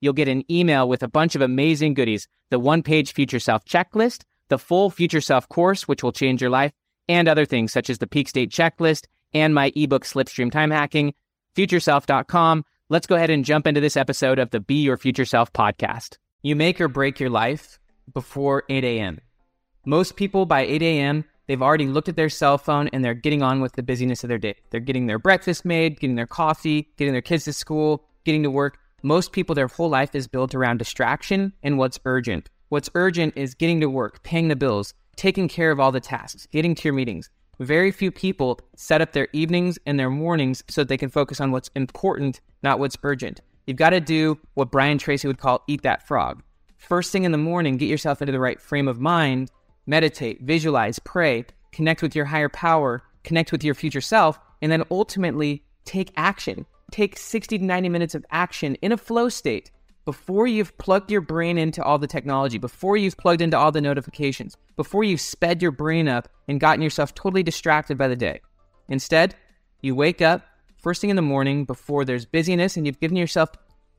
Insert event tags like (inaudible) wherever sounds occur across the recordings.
You'll get an email with a bunch of amazing goodies the one page Future Self checklist, the full Future Self course, which will change your life, and other things such as the peak state checklist and my ebook Slipstream Time Hacking futureself.com. Let's go ahead and jump into this episode of the Be Your Future Self podcast. You make or break your life before 8 a.m. Most people by 8 a.m., they've already looked at their cell phone and they're getting on with the busyness of their day. They're getting their breakfast made, getting their coffee, getting their kids to school, getting to work. Most people, their whole life is built around distraction and what's urgent. What's urgent is getting to work, paying the bills, taking care of all the tasks, getting to your meetings. Very few people set up their evenings and their mornings so that they can focus on what's important, not what's urgent. You've got to do what Brian Tracy would call eat that frog. First thing in the morning, get yourself into the right frame of mind, meditate, visualize, pray, connect with your higher power, connect with your future self, and then ultimately take action. Take 60 to 90 minutes of action in a flow state before you've plugged your brain into all the technology, before you've plugged into all the notifications, before you've sped your brain up and gotten yourself totally distracted by the day. Instead, you wake up first thing in the morning before there's busyness and you've given yourself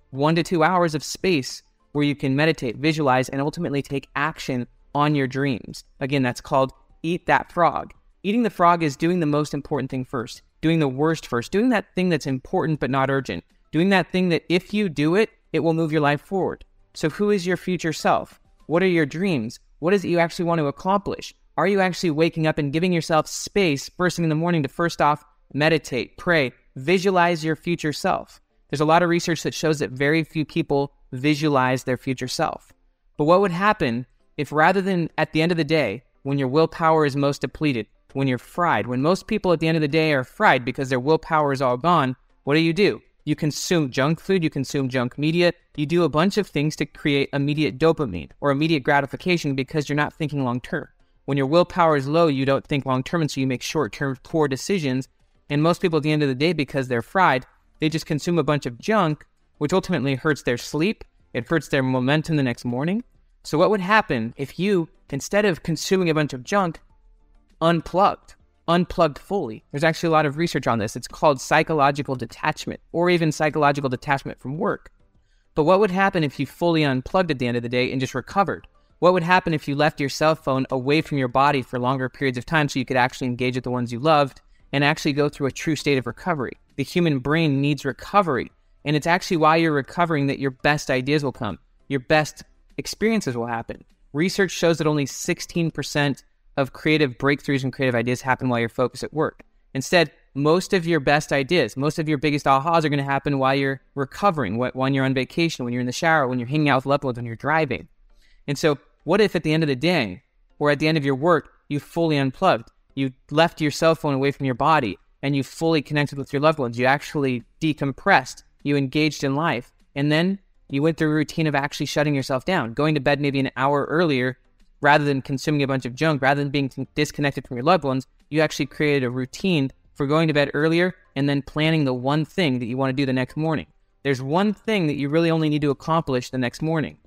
one to two hours of space where you can meditate, visualize, and ultimately take action on your dreams. Again, that's called eat that frog. Eating the frog is doing the most important thing first, doing the worst first, doing that thing that's important but not urgent, doing that thing that if you do it, it will move your life forward. So, who is your future self? What are your dreams? What is it you actually want to accomplish? Are you actually waking up and giving yourself space first thing in the morning to first off meditate, pray, visualize your future self? There's a lot of research that shows that very few people visualize their future self. But what would happen if rather than at the end of the day, when your willpower is most depleted, when you're fried, when most people at the end of the day are fried because their willpower is all gone, what do you do? You consume junk food, you consume junk media, you do a bunch of things to create immediate dopamine or immediate gratification because you're not thinking long term. When your willpower is low, you don't think long term, and so you make short term poor decisions. And most people at the end of the day, because they're fried, they just consume a bunch of junk, which ultimately hurts their sleep, it hurts their momentum the next morning. So, what would happen if you, instead of consuming a bunch of junk, unplugged? unplugged fully. There's actually a lot of research on this. It's called psychological detachment or even psychological detachment from work. But what would happen if you fully unplugged at the end of the day and just recovered? What would happen if you left your cell phone away from your body for longer periods of time so you could actually engage with the ones you loved and actually go through a true state of recovery? The human brain needs recovery. And it's actually while you're recovering that your best ideas will come, your best experiences will happen. Research shows that only 16% of creative breakthroughs and creative ideas happen while you're focused at work. Instead, most of your best ideas, most of your biggest ahas are going to happen while you're recovering, when you're on vacation, when you're in the shower, when you're hanging out with loved ones, when you're driving. And so, what if at the end of the day or at the end of your work, you fully unplugged? You left your cell phone away from your body and you fully connected with your loved ones. You actually decompressed, you engaged in life, and then you went through a routine of actually shutting yourself down, going to bed maybe an hour earlier rather than consuming a bunch of junk, rather than being disconnected from your loved ones, you actually created a routine for going to bed earlier and then planning the one thing that you want to do the next morning. There's one thing that you really only need to accomplish the next morning.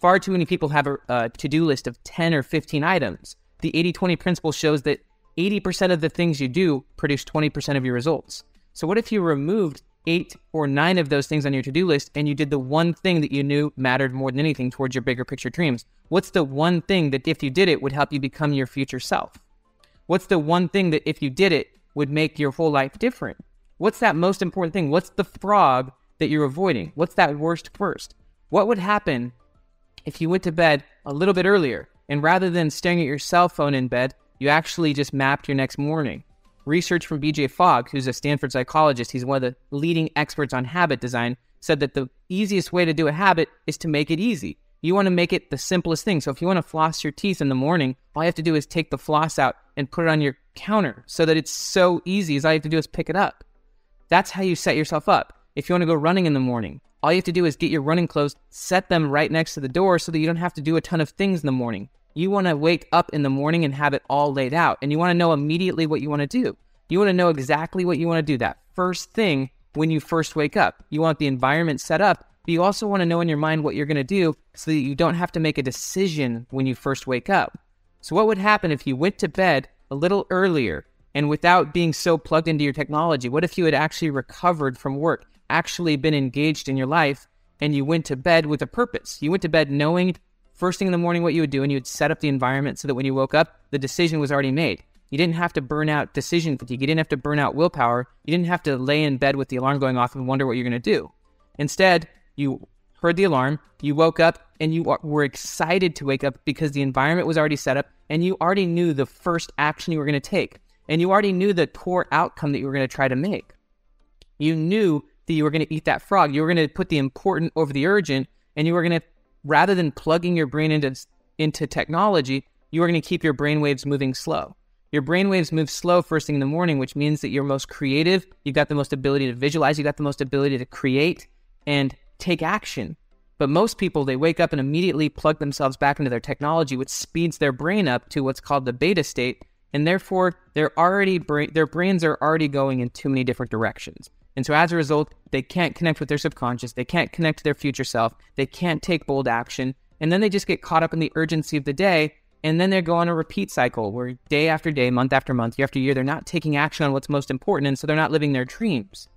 Far too many people have a, uh, a to do list of 10 or 15 items. The 80 20 principle shows that 80% of the things you do produce 20% of your results. So, what if you removed eight or nine of those things on your to do list and you did the one thing that you knew mattered more than anything towards your bigger picture dreams? What's the one thing that if you did it would help you become your future self? What's the one thing that if you did it would make your whole life different? What's that most important thing? What's the frog that you're avoiding? What's that worst first? What would happen if you went to bed a little bit earlier and rather than staring at your cell phone in bed, You actually just mapped your next morning. Research from BJ Fogg, who's a Stanford psychologist, he's one of the leading experts on habit design, said that the easiest way to do a habit is to make it easy. You want to make it the simplest thing. So if you want to floss your teeth in the morning, all you have to do is take the floss out and put it on your counter so that it's so easy. As all you have to do is pick it up. That's how you set yourself up. If you want to go running in the morning, all you have to do is get your running clothes, set them right next to the door so that you don't have to do a ton of things in the morning. You want to wake up in the morning and have it all laid out, and you want to know immediately what you want to do. You want to know exactly what you want to do that first thing when you first wake up. You want the environment set up, but you also want to know in your mind what you're going to do so that you don't have to make a decision when you first wake up. So, what would happen if you went to bed a little earlier and without being so plugged into your technology? What if you had actually recovered from work? actually been engaged in your life and you went to bed with a purpose. You went to bed knowing first thing in the morning what you would do and you would set up the environment so that when you woke up, the decision was already made. You didn't have to burn out decision fatigue. You didn't have to burn out willpower. You didn't have to lay in bed with the alarm going off and wonder what you're going to do. Instead, you heard the alarm, you woke up, and you were excited to wake up because the environment was already set up and you already knew the first action you were going to take. And you already knew the core outcome that you were going to try to make. You knew that you were going to eat that frog. You were going to put the important over the urgent, and you were going to, rather than plugging your brain into into technology, you are going to keep your brain waves moving slow. Your brain waves move slow first thing in the morning, which means that you're most creative. You've got the most ability to visualize. You've got the most ability to create and take action. But most people, they wake up and immediately plug themselves back into their technology, which speeds their brain up to what's called the beta state, and therefore they're already bra- their brains are already going in too many different directions. And so as a result, they can't connect with their subconscious, they can't connect to their future self, they can't take bold action, and then they just get caught up in the urgency of the day, and then they go on a repeat cycle where day after day, month after month, year after year, they're not taking action on what's most important, and so they're not living their dreams.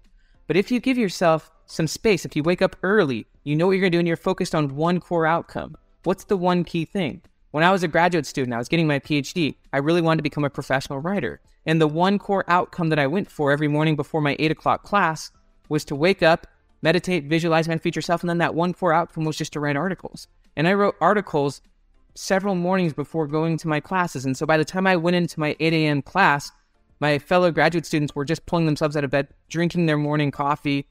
But if you give yourself some space, if you wake up early, you know what you're going to do, and you're focused on one core outcome. What's the one key thing? When I was a graduate student, I was getting my PhD, I really wanted to become a professional writer. And the one core outcome that I went for every morning before my eight o'clock class was to wake up, meditate, visualize my future self. And then that one core outcome was just to write articles. And I wrote articles several mornings before going to my classes. And so by the time I went into my 8 a.m. class, my fellow graduate students were just pulling themselves out of bed, drinking their morning coffee,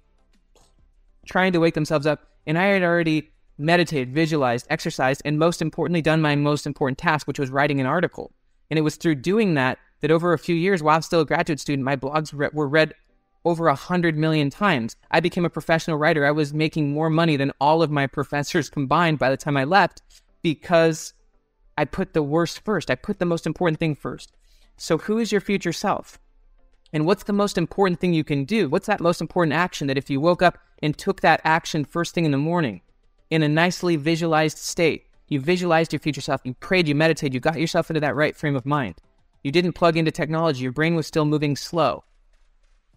trying to wake themselves up. And I had already meditated, visualized, exercised, and most importantly, done my most important task, which was writing an article. And it was through doing that that over a few years, while still a graduate student, my blogs re- were read over a hundred million times. I became a professional writer. I was making more money than all of my professors (laughs) combined by the time I left because I put the worst first. I put the most important thing first. So, who is your future self? And what's the most important thing you can do? What's that most important action that if you woke up and took that action first thing in the morning, in a nicely visualized state. You visualized your future self, you prayed, you meditated, you got yourself into that right frame of mind. You didn't plug into technology, your brain was still moving slow.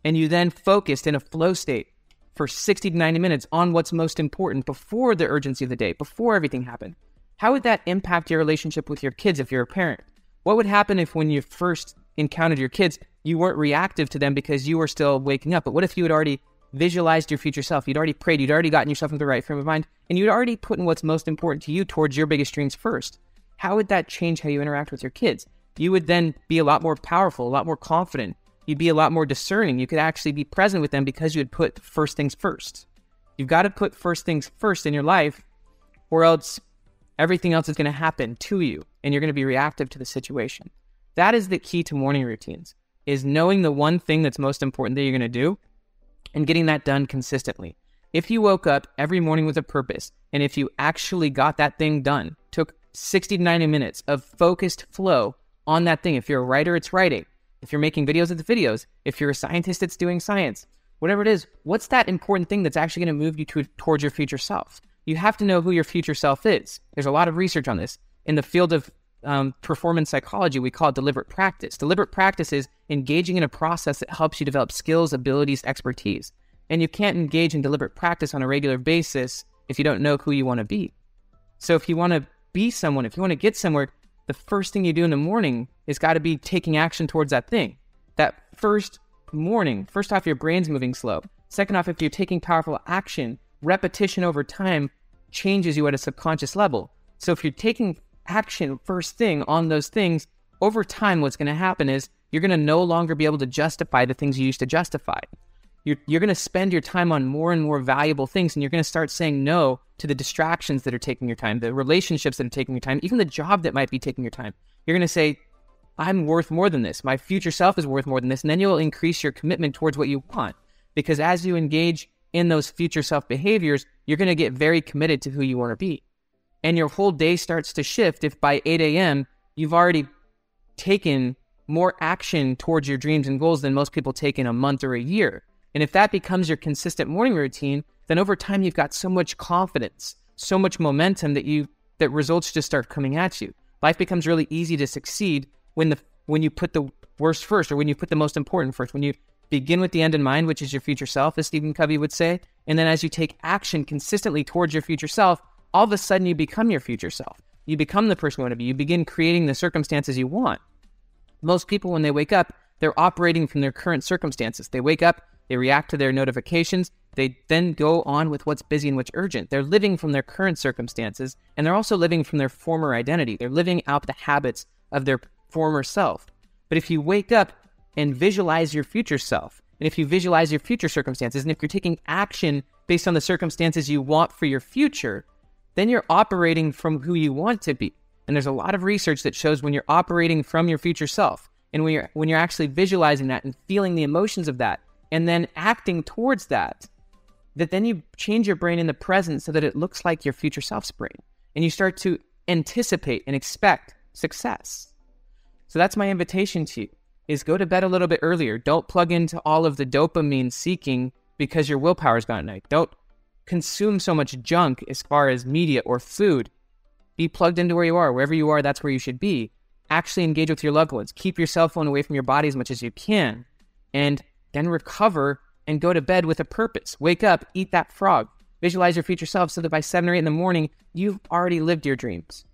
And you then focused in a flow state for 60 to 90 minutes on what's most important before the urgency of the day, before everything happened. How would that impact your relationship with your kids if you're a parent? What would happen if, when you first encountered your kids, you weren't reactive to them because you were still waking up? But what if you had already visualized your future self. You'd already prayed. You'd already gotten yourself into the right frame of mind, and you'd already put in what's most important to you towards your biggest dreams first. How would that change how you interact with your kids? You would then be a lot more powerful, a lot more confident. You'd be a lot more discerning. You could actually be present with them because you had put first things first. You've got to put first things first in your life, or else everything else is going to happen to you, and you're going to be reactive to the situation. That is the key to morning routines: is knowing the one thing that's most important that you're going to do and getting that done consistently. If you woke up every morning with a purpose, and if you actually got that thing done, took 60 to 90 minutes of focused flow on that thing. If you're a writer, it's writing. If you're making videos, it's videos. If you're a scientist, it's doing science. Whatever it is, what's that important thing that's actually going to move you to, towards your future self? You have to know who your future self is. There's a lot of research on this. In the field of um, performance psychology, we call it deliberate practice. Deliberate practice is engaging in a process that helps you develop skills, abilities, expertise. And you can't engage in deliberate practice on a regular basis if you don't know who you want to be. So if you want to be someone, if you want to get somewhere, the first thing you do in the morning is got to be taking action towards that thing. That first morning, first off, your brain's moving slow. Second off, if you're taking powerful action, repetition over time changes you at a subconscious level. So if you're taking action first thing on those things, over time, what's going to happen is you're going to no longer be able to justify the things you used to justify. You're, you're going to spend your time on more and more valuable things, and you're going to start saying no to the distractions that are taking your time, the relationships that are taking your time, even the job that might be taking your time. You're going to say, I'm worth more than this. My future self is worth more than this. And then you'll increase your commitment towards what you want. Because as you engage in those future self behaviors, you're going to get very committed to who you want to be. And your whole day starts to shift if by 8 a.m. you've already taken more action towards your dreams and goals than most people take in a month or a year. And if that becomes your consistent morning routine, then over time you've got so much confidence, so much momentum that you that results just start coming at you. Life becomes really easy to succeed when the when you put the worst first or when you put the most important first, when you begin with the end in mind, which is your future self, as Stephen Covey would say, and then as you take action consistently towards your future self, all of a sudden you become your future self. You become the person you want to be. You begin creating the circumstances you want. Most people, when they wake up, they're operating from their current circumstances. They wake up, they react to their notifications, they then go on with what's busy and what's urgent. They're living from their current circumstances, and they're also living from their former identity. They're living out the habits of their former self. But if you wake up and visualize your future self, and if you visualize your future circumstances, and if you're taking action based on the circumstances you want for your future, then you're operating from who you want to be. And there's a lot of research that shows when you're operating from your future self, and when you're when you're actually visualizing that and feeling the emotions of that, and then acting towards that, that then you change your brain in the present so that it looks like your future self's brain, and you start to anticipate and expect success. So that's my invitation to you is go to bed a little bit earlier. Don't plug into all of the dopamine seeking because your willpower's gone at night. Don't consume so much junk as far as media or food. Be plugged into where you are. Wherever you are, that's where you should be. Actually engage with your loved ones. Keep your cell phone away from your body as much as you can. And then recover and go to bed with a purpose. Wake up, eat that frog. Visualize your future self so that by seven or eight in the morning, you've already lived your dreams.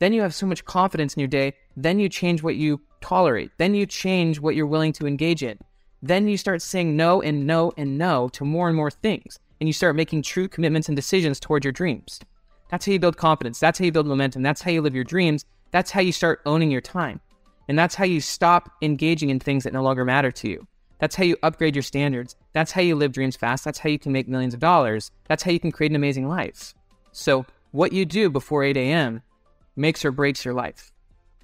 Then you have so much confidence in your day. Then you change what you tolerate. Then you change what you're willing to engage in. Then you start saying no and no and no to more and more things. And you start making true commitments and decisions towards your dreams. That's how you build confidence. That's how you build momentum. That's how you live your dreams. That's how you start owning your time. And that's how you stop engaging in things that no longer matter to you. That's how you upgrade your standards. That's how you live dreams fast. That's how you can make millions of dollars. That's how you can create an amazing life. So, what you do before 8 a.m makes or breaks your life.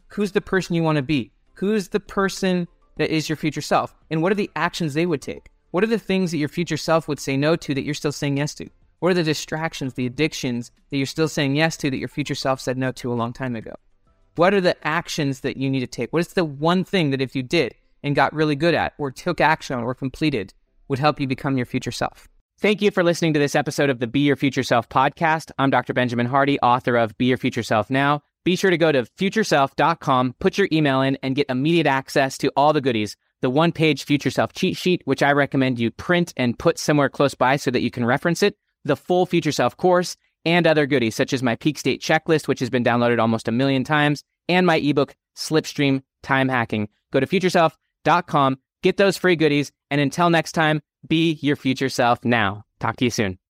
Who's the person you want to be? Who's the person that is your future self? And what are the actions they would take? What are the things that your future self would say no to that you're still saying yes to? What are the distractions, the addictions that you're still saying yes to that your future self said no to a long time ago? What are the actions that you need to take? What is the one thing that if you did and got really good at, or took action on, or completed, would help you become your future self? Thank you for listening to this episode of the Be Your Future Self podcast. I'm Dr. Benjamin Hardy, author of Be Your Future Self Now. Be sure to go to futureself.com, put your email in, and get immediate access to all the goodies. The one page Future Self cheat sheet, which I recommend you print and put somewhere close by so that you can reference it, the full Future Self course, and other goodies such as my peak state checklist, which has been downloaded almost a million times, and my ebook, Slipstream Time Hacking. Go to futureself.com, get those free goodies, and until next time, be your future self now. Talk to you soon.